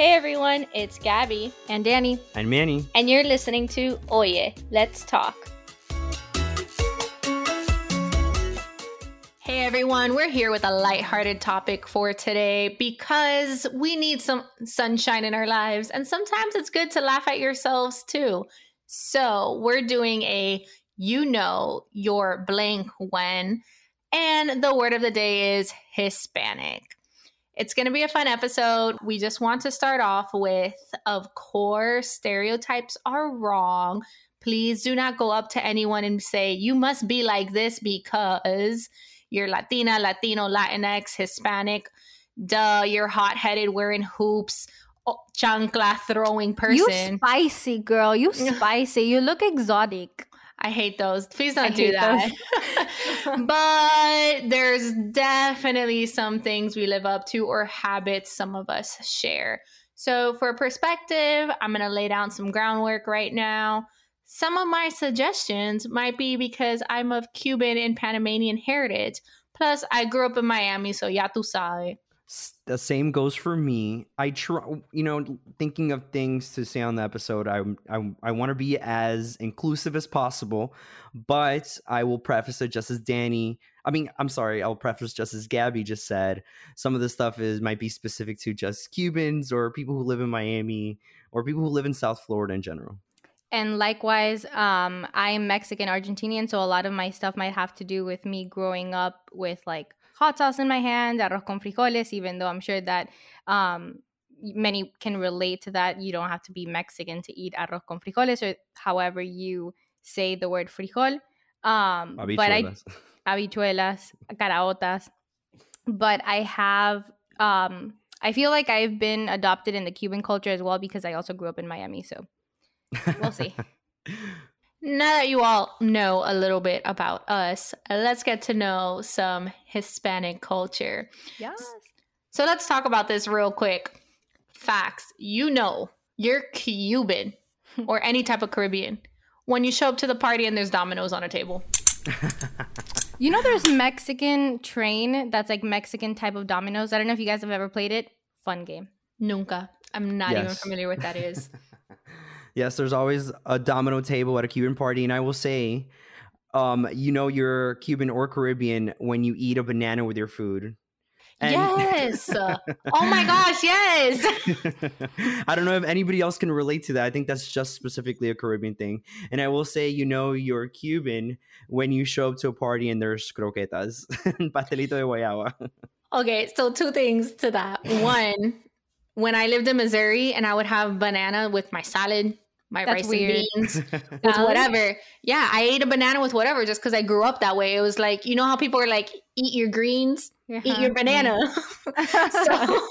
Hey everyone, it's Gabby and Danny and Manny, and you're listening to Oye, Let's Talk. Hey everyone, we're here with a lighthearted topic for today because we need some sunshine in our lives and sometimes it's good to laugh at yourselves too. So, we're doing a you know your blank when and the word of the day is Hispanic. It's going to be a fun episode. We just want to start off with of course, stereotypes are wrong. Please do not go up to anyone and say, you must be like this because you're Latina, Latino, Latinx, Hispanic. Duh, you're hot headed, wearing hoops, oh, chancla throwing person. You spicy girl. You spicy. you look exotic. I hate those. Please don't I do that. but there's definitely some things we live up to or habits some of us share. So, for perspective, I'm going to lay down some groundwork right now. Some of my suggestions might be because I'm of Cuban and Panamanian heritage. Plus, I grew up in Miami, so ya tu sabes the same goes for me. I try, you know, thinking of things to say on the episode. I I, I want to be as inclusive as possible, but I will preface it just as Danny. I mean, I'm sorry. I'll preface just as Gabby just said. Some of the stuff is might be specific to just Cubans or people who live in Miami or people who live in South Florida in general. And likewise, um, I'm Mexican Argentinian, so a lot of my stuff might have to do with me growing up with like hot sauce in my hand, arroz con frijoles, even though I'm sure that um, many can relate to that. You don't have to be Mexican to eat arroz con frijoles or however you say the word frijol. Um, habichuelas. But I, habichuelas, caraotas. But I have, um, I feel like I've been adopted in the Cuban culture as well because I also grew up in Miami. So we'll see. Now that you all know a little bit about us, uh, let's get to know some Hispanic culture. Yes. So let's talk about this real quick. Facts. You know, you're Cuban or any type of Caribbean when you show up to the party and there's dominoes on a table. you know, there's Mexican train that's like Mexican type of dominoes. I don't know if you guys have ever played it. Fun game. Nunca. I'm not yes. even familiar with that is. Yes, there's always a domino table at a Cuban party, and I will say, um, you know, you're Cuban or Caribbean when you eat a banana with your food. And yes. oh my gosh, yes. I don't know if anybody else can relate to that. I think that's just specifically a Caribbean thing. And I will say, you know, you're Cuban when you show up to a party and there's croquetas, pastelito de guayaba. Okay, so two things to that. One, when I lived in Missouri and I would have banana with my salad, my That's rice weird. and beans with whatever. Yeah, I ate a banana with whatever just because I grew up that way. It was like, you know how people are like, eat your greens, uh-huh. eat your banana. so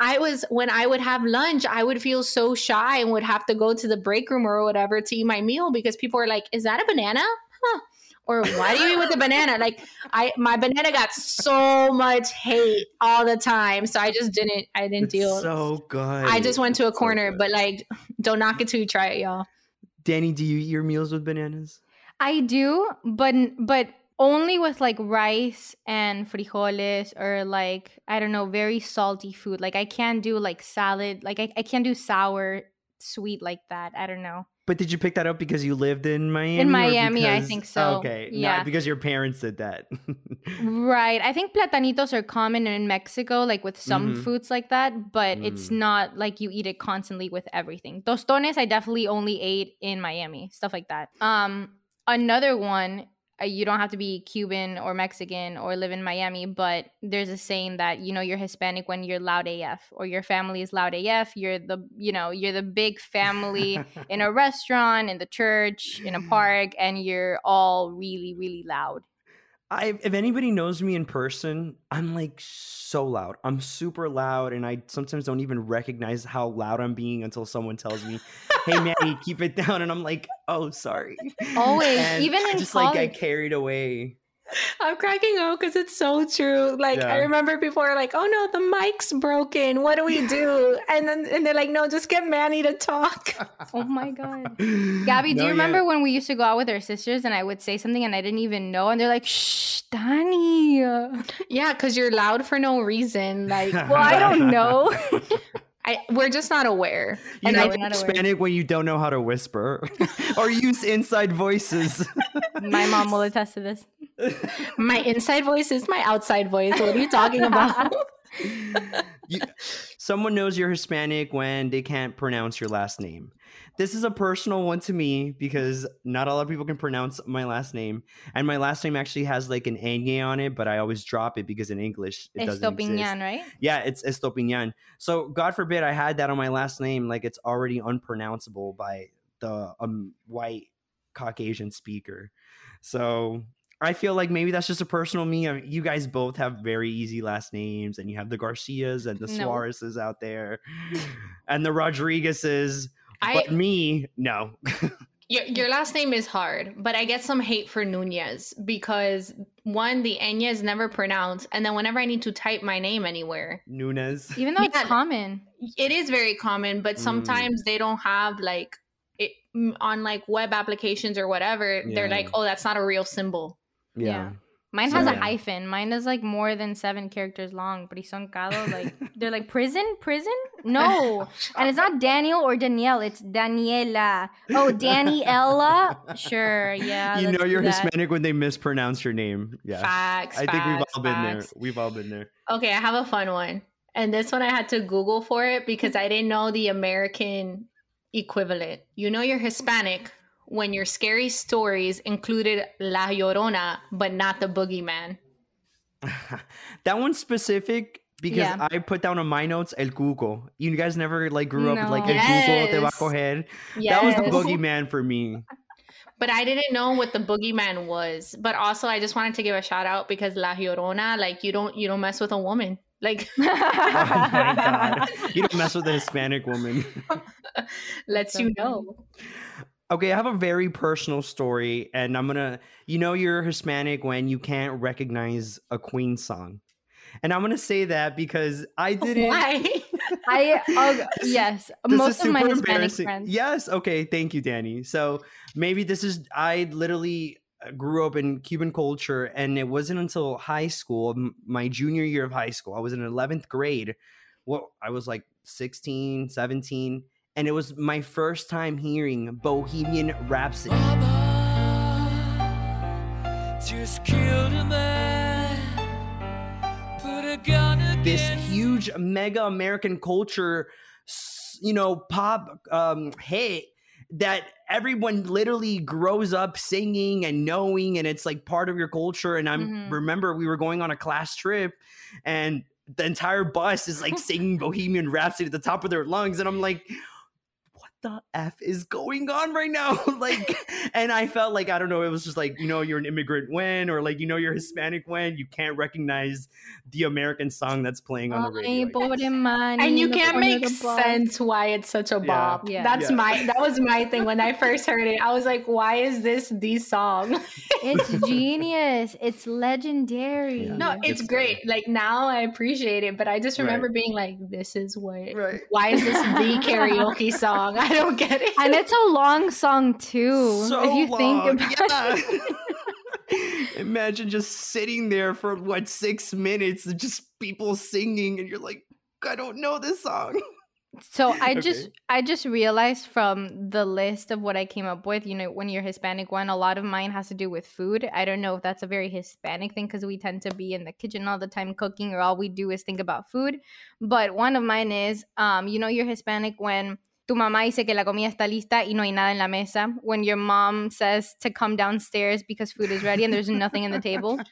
I was, when I would have lunch, I would feel so shy and would have to go to the break room or whatever to eat my meal because people are like, is that a banana? Huh or why do you eat with a banana? Like I my banana got so much hate all the time. So I just didn't I didn't it's deal. So good. I just went to a corner, so but like don't knock it till you try it, y'all. Danny, do you eat your meals with bananas? I do, but but only with like rice and frijoles or like I don't know, very salty food. Like I can't do like salad, like I, I can't do sour sweet like that. I don't know. But did you pick that up because you lived in Miami? In Miami, because, I think so. Okay, yeah, not because your parents did that. right. I think platanitos are common in Mexico, like with some mm-hmm. foods like that, but mm. it's not like you eat it constantly with everything. Tostones, I definitely only ate in Miami, stuff like that. Um, another one Uh, you don't have to be Cuban or Mexican or live in Miami, but there's a saying that you know you're Hispanic when you're loud AF or your family is loud AF. You're the you know you're the big family in a restaurant, in the church, in a park, and you're all really really loud. I, if anybody knows me in person, I'm like so loud. I'm super loud, and I sometimes don't even recognize how loud I'm being until someone tells me, "Hey, Manny, keep it down," and I'm like, "Oh, sorry." Always, and even in just college. like get carried away. I'm cracking up because it's so true. Like yeah. I remember before, like, oh no, the mic's broken. What do we do? and then and they're like, no, just get Manny to talk. oh my god, Gabby, do no, you remember yeah. when we used to go out with our sisters and I would say something and I didn't even know, and they're like, shh, Danny. Yeah, because you're loud for no reason. Like, well, I don't know. I, we're just not aware. You know Hispanic when you don't know how to whisper or use inside voices. my mom will attest to this. My inside voice is my outside voice. What are you talking about? you, someone knows you're Hispanic when they can't pronounce your last name. This is a personal one to me because not a lot of people can pronounce my last name, and my last name actually has like an ñ on it, but I always drop it because in English it doesn't exist. right? Yeah, it's Estopiñan. So God forbid I had that on my last name, like it's already unpronounceable by the um, white Caucasian speaker. So I feel like maybe that's just a personal me. I mean, you guys both have very easy last names, and you have the Garcias and the no. Suarezes out there, and the Rodriguezes. I, but me, no. your, your last name is hard, but I get some hate for Nunez because one, the ñ is never pronounced, and then whenever I need to type my name anywhere, Nunez, even though yeah, it's common, it is very common, but mm. sometimes mm. they don't have like it on like web applications or whatever. Yeah. They're like, oh, that's not a real symbol. Yeah. yeah. Mine has a hyphen. Mine is like more than seven characters long. Brisoncado, like they're like prison, prison. No, and it's not Daniel or Danielle. It's Daniela. Oh, Daniela. Sure, yeah. You know you're Hispanic when they mispronounce your name. Yeah, facts. I facts, think we've all facts. been there. We've all been there. Okay, I have a fun one, and this one I had to Google for it because I didn't know the American equivalent. You know you're Hispanic when your scary stories included La Llorona, but not the boogeyman? that one's specific because yeah. I put down on my notes El Cuco. You guys never like grew up with like El yes. Cuco te va a coger. Yes. That was the boogeyman for me. But I didn't know what the boogeyman was. But also I just wanted to give a shout out because La Llorona, like you don't you don't mess with a woman. Like oh my god. You don't mess with a Hispanic woman. Lets you know. Okay, I have a very personal story, and I'm gonna. You know, you're Hispanic when you can't recognize a Queen song, and I'm gonna say that because I didn't. Why? I uh, yes, this most of my Hispanic friends. Yes, okay, thank you, Danny. So maybe this is I literally uh, grew up in Cuban culture, and it wasn't until high school, my junior year of high school, I was in 11th grade. Well, I was like 16, 17 and it was my first time hearing Bohemian Rhapsody. this huge mega American culture, you know, pop um, hit that everyone literally grows up singing and knowing, and it's like part of your culture. And I mm-hmm. remember we were going on a class trip, and the entire bus is like singing Bohemian Rhapsody at the top of their lungs, and I'm like the f is going on right now like and i felt like i don't know it was just like you know you're an immigrant when or like you know you're hispanic when you can't recognize the american song that's playing on the radio and you can't make sense why it's such a bop yeah. yeah. that's yeah. my that was my thing when i first heard it i was like why is this the song it's genius it's legendary yeah. no it's, it's great like now i appreciate it but i just remember right. being like this is what right. why is this the karaoke song I don't get it. And it's a long song too. So if you long. think about yeah. it. Imagine just sitting there for what six minutes, just people singing, and you're like, I don't know this song. So I okay. just I just realized from the list of what I came up with, you know, when you're Hispanic one, a lot of mine has to do with food. I don't know if that's a very Hispanic thing because we tend to be in the kitchen all the time cooking, or all we do is think about food. But one of mine is, um, you know, you're Hispanic when tu mamá dice que la comida está lista y no hay nada en la mesa. When your mom says to come downstairs because food is ready and there's nothing in the table.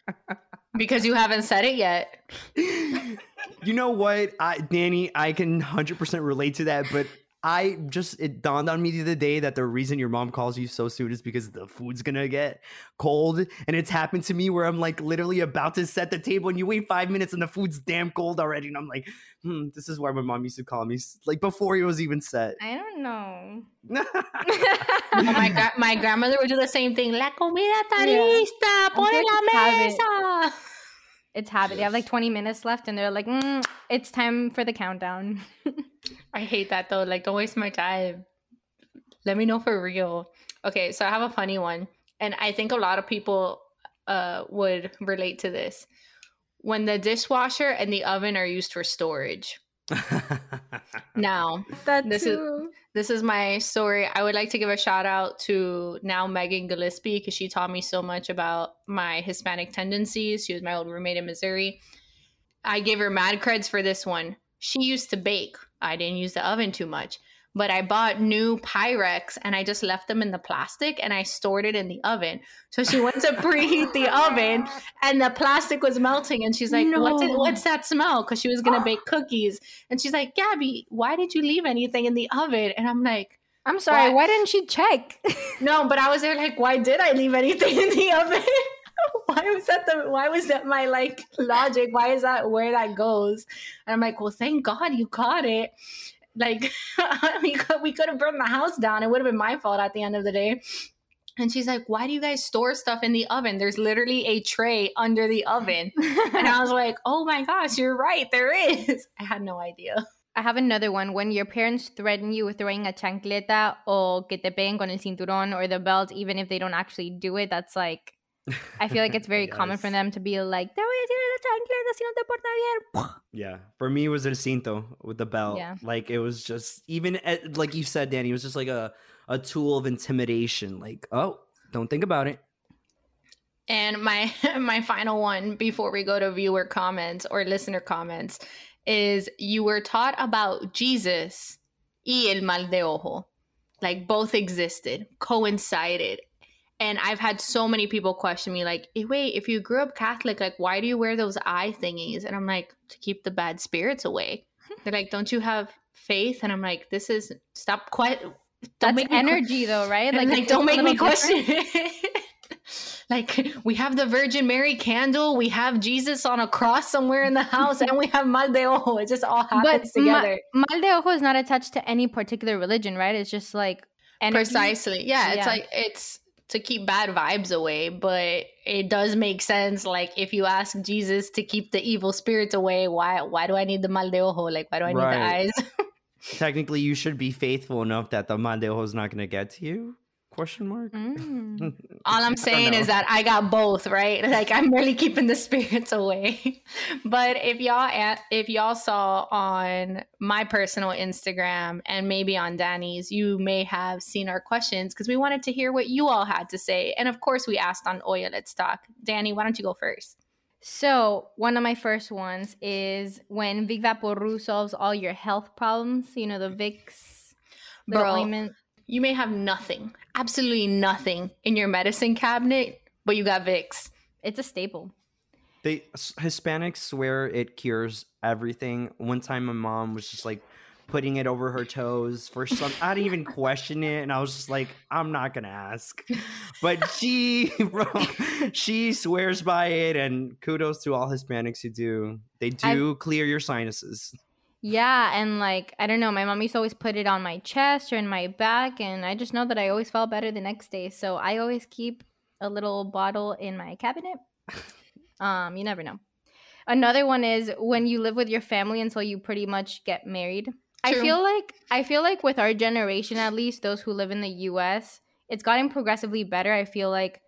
Because you haven't said it yet. you know what, I, Danny, I can 100% relate to that, but I just it dawned on me the other day that the reason your mom calls you so soon is because the food's gonna get cold, and it's happened to me where I'm like literally about to set the table, and you wait five minutes, and the food's damn cold already, and I'm like, hmm, this is why my mom used to call me like before it was even set. I don't know. oh, my gra- my grandmother would do the same thing. La comida está lista, pon la mesa. It's habit. They have like 20 minutes left, and they're like, mm, "It's time for the countdown." I hate that though. Like, don't waste my time. Let me know for real. Okay, so I have a funny one, and I think a lot of people uh, would relate to this. When the dishwasher and the oven are used for storage, now, that this too. is this is my story. I would like to give a shout out to now Megan Gillespie because she taught me so much about my Hispanic tendencies. She was my old roommate in Missouri. I gave her mad creds for this one. She used to bake. I didn't use the oven too much but I bought new Pyrex and I just left them in the plastic and I stored it in the oven. So she went to preheat the oven and the plastic was melting and she's like, no. what did, what's that smell? Because she was going to bake cookies. And she's like, Gabby, why did you leave anything in the oven? And I'm like, I'm sorry, why, why didn't she check? no, but I was there like, why did I leave anything in the oven? why was that the why was that my like logic? Why is that where that goes? And I'm like, well, thank God you caught it. Like, we could, we could have burned the house down. It would have been my fault at the end of the day. And she's like, Why do you guys store stuff in the oven? There's literally a tray under the oven. and I was like, Oh my gosh, you're right. There is. I had no idea. I have another one. When your parents threaten you with throwing a chancleta or que te peguen con el cinturón or the belt, even if they don't actually do it, that's like, I feel like it's very yes. common for them to be like, te voy a tirar la chancleta si no te porta bien. Yeah. For me, it was el cinto with the belt. Yeah. Like, it was just, even at, eh, like you said, Danny, it was just like a, a tool of intimidation. Like, oh, don't think about it. And my my final one before we go to viewer comments or listener comments is you were taught about Jesus y el mal de ojo. Like both existed, coincided, and I've had so many people question me, like, hey, wait, if you grew up Catholic, like, why do you wear those eye thingies? And I'm like, to keep the bad spirits away. They're like, don't you have faith? And I'm like, this is, stop quite. That's energy, qu- though, right? Like, like don't make me question like, we have the Virgin Mary candle, we have Jesus on a cross somewhere in the house, and we have mal de ojo. It just all happens but together. Ma- mal de ojo is not attached to any particular religion, right? It's just like, energy. Precisely. Yeah, yeah. It's like, it's, to keep bad vibes away, but it does make sense. Like if you ask Jesus to keep the evil spirits away, why why do I need the mal de ojo? Like why do I need right. the eyes? Technically, you should be faithful enough that the mal de ojo is not going to get to you. Question mark. Mm. All I'm saying is that I got both, right? Like I'm really keeping the spirits away. but if y'all if y'all saw on my personal Instagram and maybe on Danny's, you may have seen our questions because we wanted to hear what you all had to say. And of course, we asked on Oye Let's Talk. Danny, why don't you go first? So one of my first ones is when Vic Vaporru solves all your health problems. You know the Vicks, the Bro, ointment you may have nothing, absolutely nothing in your medicine cabinet, but you got Vicks. It's a staple. They Hispanics swear it cures everything. One time, my mom was just like putting it over her toes for some. I didn't even question it, and I was just like, I'm not gonna ask. But she, bro, she swears by it, and kudos to all Hispanics who do. They do I've, clear your sinuses. Yeah, and like I don't know, my mom used to always put it on my chest or in my back, and I just know that I always felt better the next day. So I always keep a little bottle in my cabinet. um, you never know. Another one is when you live with your family until you pretty much get married. True. I feel like I feel like with our generation at least, those who live in the US, it's gotten progressively better. I feel like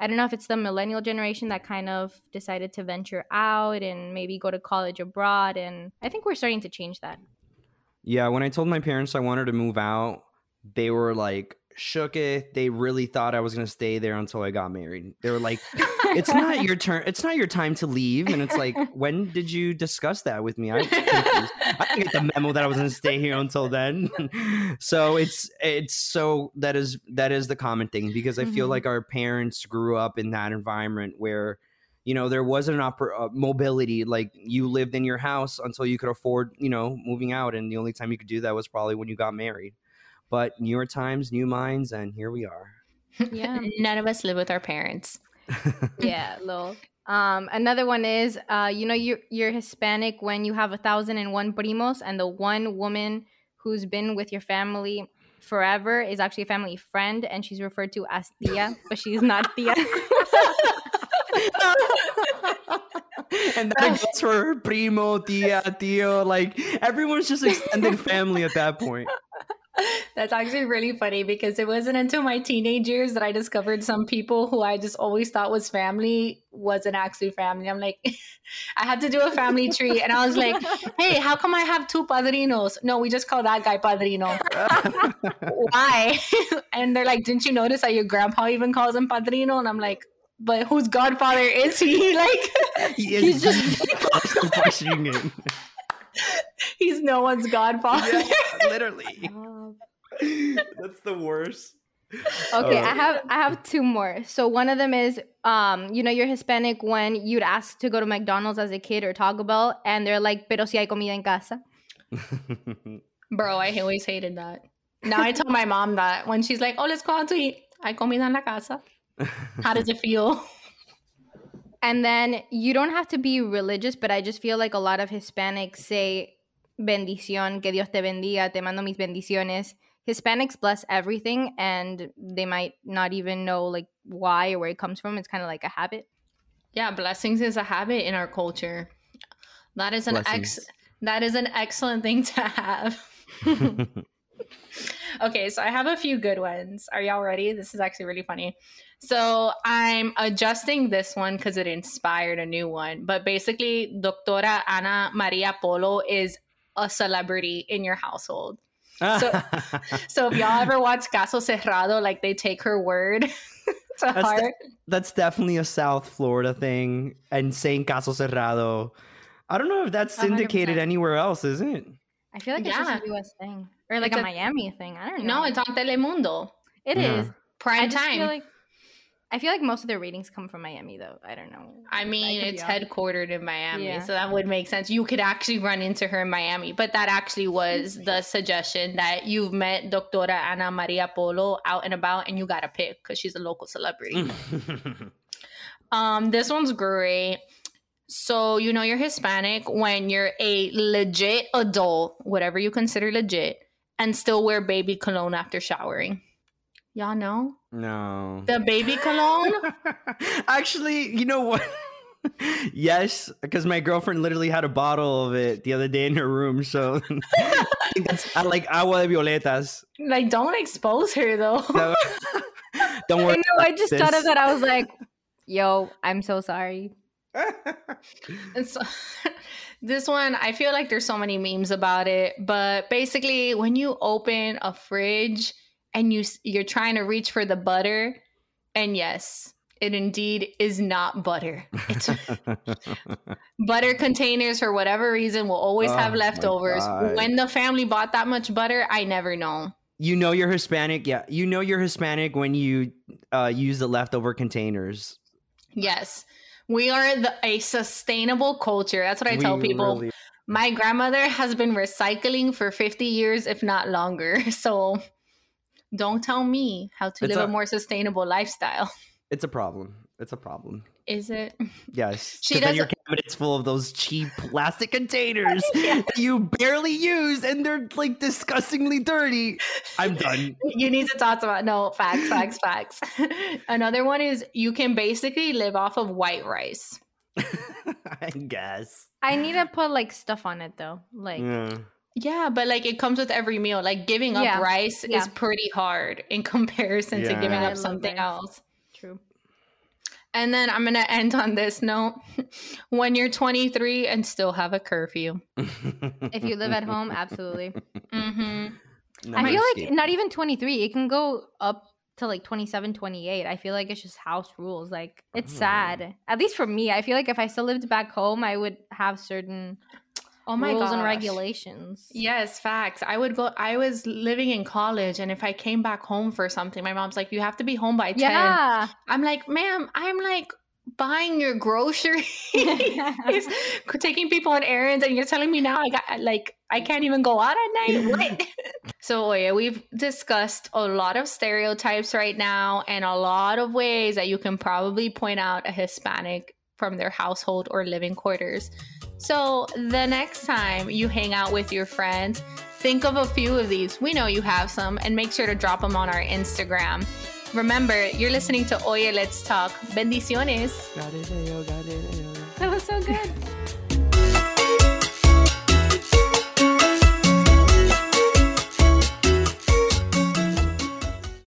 I don't know if it's the millennial generation that kind of decided to venture out and maybe go to college abroad. And I think we're starting to change that. Yeah. When I told my parents I wanted to move out, they were like, shook it. They really thought I was going to stay there until I got married. They were like, "It's not your turn. It's not your time to leave." And it's like, when did you discuss that with me? I, I didn't get the memo that I was going to stay here until then. so it's it's so that is that is the common thing because I feel mm-hmm. like our parents grew up in that environment where you know there wasn't an oper- uh, mobility like you lived in your house until you could afford you know moving out and the only time you could do that was probably when you got married but newer times, new minds, and here we are. Yeah. None of us live with our parents. yeah, lol. Um, another one is, uh, you know, you're you're Hispanic when you have a thousand and one primos, and the one woman who's been with your family forever is actually a family friend, and she's referred to as tia, but she's not tia. and that goes for primo, tia, tio. Like everyone's just extended family at that point. That's actually really funny because it wasn't until my teenage years that I discovered some people who I just always thought was family wasn't actually family. I'm like, I had to do a family tree, and I was like, hey, how come I have two padrinos? No, we just call that guy padrino. Why? and they're like, didn't you notice that your grandpa even calls him padrino? And I'm like, but whose godfather is he? Like, He is He's just- questioning it. he's no one's godfather. Yeah, literally. That's the worst. Okay, Uh, I have I have two more. So one of them is um, you know, you're Hispanic when you'd ask to go to McDonald's as a kid or Taco Bell and they're like, pero si hay comida en casa. Bro, I always hated that. Now I tell my mom that when she's like, "Oh, let's go out to eat." I comida en la casa. How does it feel? And then you don't have to be religious, but I just feel like a lot of Hispanics say bendición, que Dios te bendiga, te mando mis bendiciones. Hispanics bless everything and they might not even know like why or where it comes from. It's kind of like a habit. Yeah, blessings is a habit in our culture. That is an ex that is an excellent thing to have. okay, so I have a few good ones. Are y'all ready? This is actually really funny. So I'm adjusting this one because it inspired a new one. But basically, Doctora Ana Maria Polo is a celebrity in your household. So- So if y'all ever watch Caso Cerrado, like they take her word to That's heart. That's definitely a South Florida thing. And saying Caso Cerrado. I don't know if that's 100%. syndicated anywhere else, is it? I feel like it's Yeah. just a US thing or like It's a, a- Miami thing. I don't know. no, it's on Telemundo. It Yeah. is. I Prime just time. feel like I feel like most of their ratings come from Miami though. I don't know. I mean, it's headquartered in Miami, Yeah. so that would make sense. You could actually run into her in Miami, but that actually was the suggestion that you've met Doctora Ana Maria Polo out and about, and you got to pick because she's a local celebrity. um, this one's great. So you know you're Hispanic when you're a legit adult, whatever you consider legit, and still wear baby cologne after showering. Y'all know no. the baby cologne. Actually, you know what? yes, because my girlfriend literally had a bottle of it the other day in her room. So I think that's I like agua de violetas. like, don't expose her though. So- don't I worry. know. I just thought of that. I was like, "Yo, I'm so sorry." And so, this one, I feel like there's so many memes about it, but basically, when you open a fridge and you you're trying to reach for the butter, and yes, it indeed is not butter. It's butter containers for whatever reason will always Oh have leftovers. When the family bought that much butter, I never know. you know you're Hispanic. Yeah, you know you're Hispanic when you uh, use the leftover containers. Yes. We are the, a sustainable culture. That's what I tell people. really- My grandmother has been recycling for 50 years, if not longer. So don't tell me how to It's live a, a- more sustainable lifestyle. it's a problem. It's a problem. Is it? Yes. She 'Cause then your doesn't- cabinet's full of those cheap plastic containers Yeah. that you barely use and they're like disgustingly dirty. I'm done. You need to talk about no facts, facts, facts. Another one is you can basically live off of white rice. I guess. I need to put like stuff on it though. Like, Yeah. Yeah, but like it comes with every meal. Like giving up Yeah. rice Yeah. is pretty hard in comparison to giving Yeah. Up something rice. else. true. And then I'm gonna end on this note. when you're 23 and still have a curfew. If you live at home, absolutely. hmm No I feel like escape. not even 23. It can go up to like 27, 28. I feel like it's just house rules. Like, it's Oh. sad. At least for me, I feel like if I still lived back home, I would have certain Oh my rules god. and regulations. Yes, facts. I would go I was living in college and if I came back home for something, my mom's like, You have to be home by 10. Yeah. I'm like, ma'am, I'm like buying your groceries, taking people on errands, and you're telling me now I got like I can't even go out at night. What? so yeah, we've discussed a lot of stereotypes right now and a lot of ways that you can probably point out a Hispanic from their household or living quarters. So the next time you hang out with your friends, think of a few of these. We know you have some, and make sure to drop them on our Instagram. Remember, you're listening to Oye Let's Talk. Bendiciones. That was so good.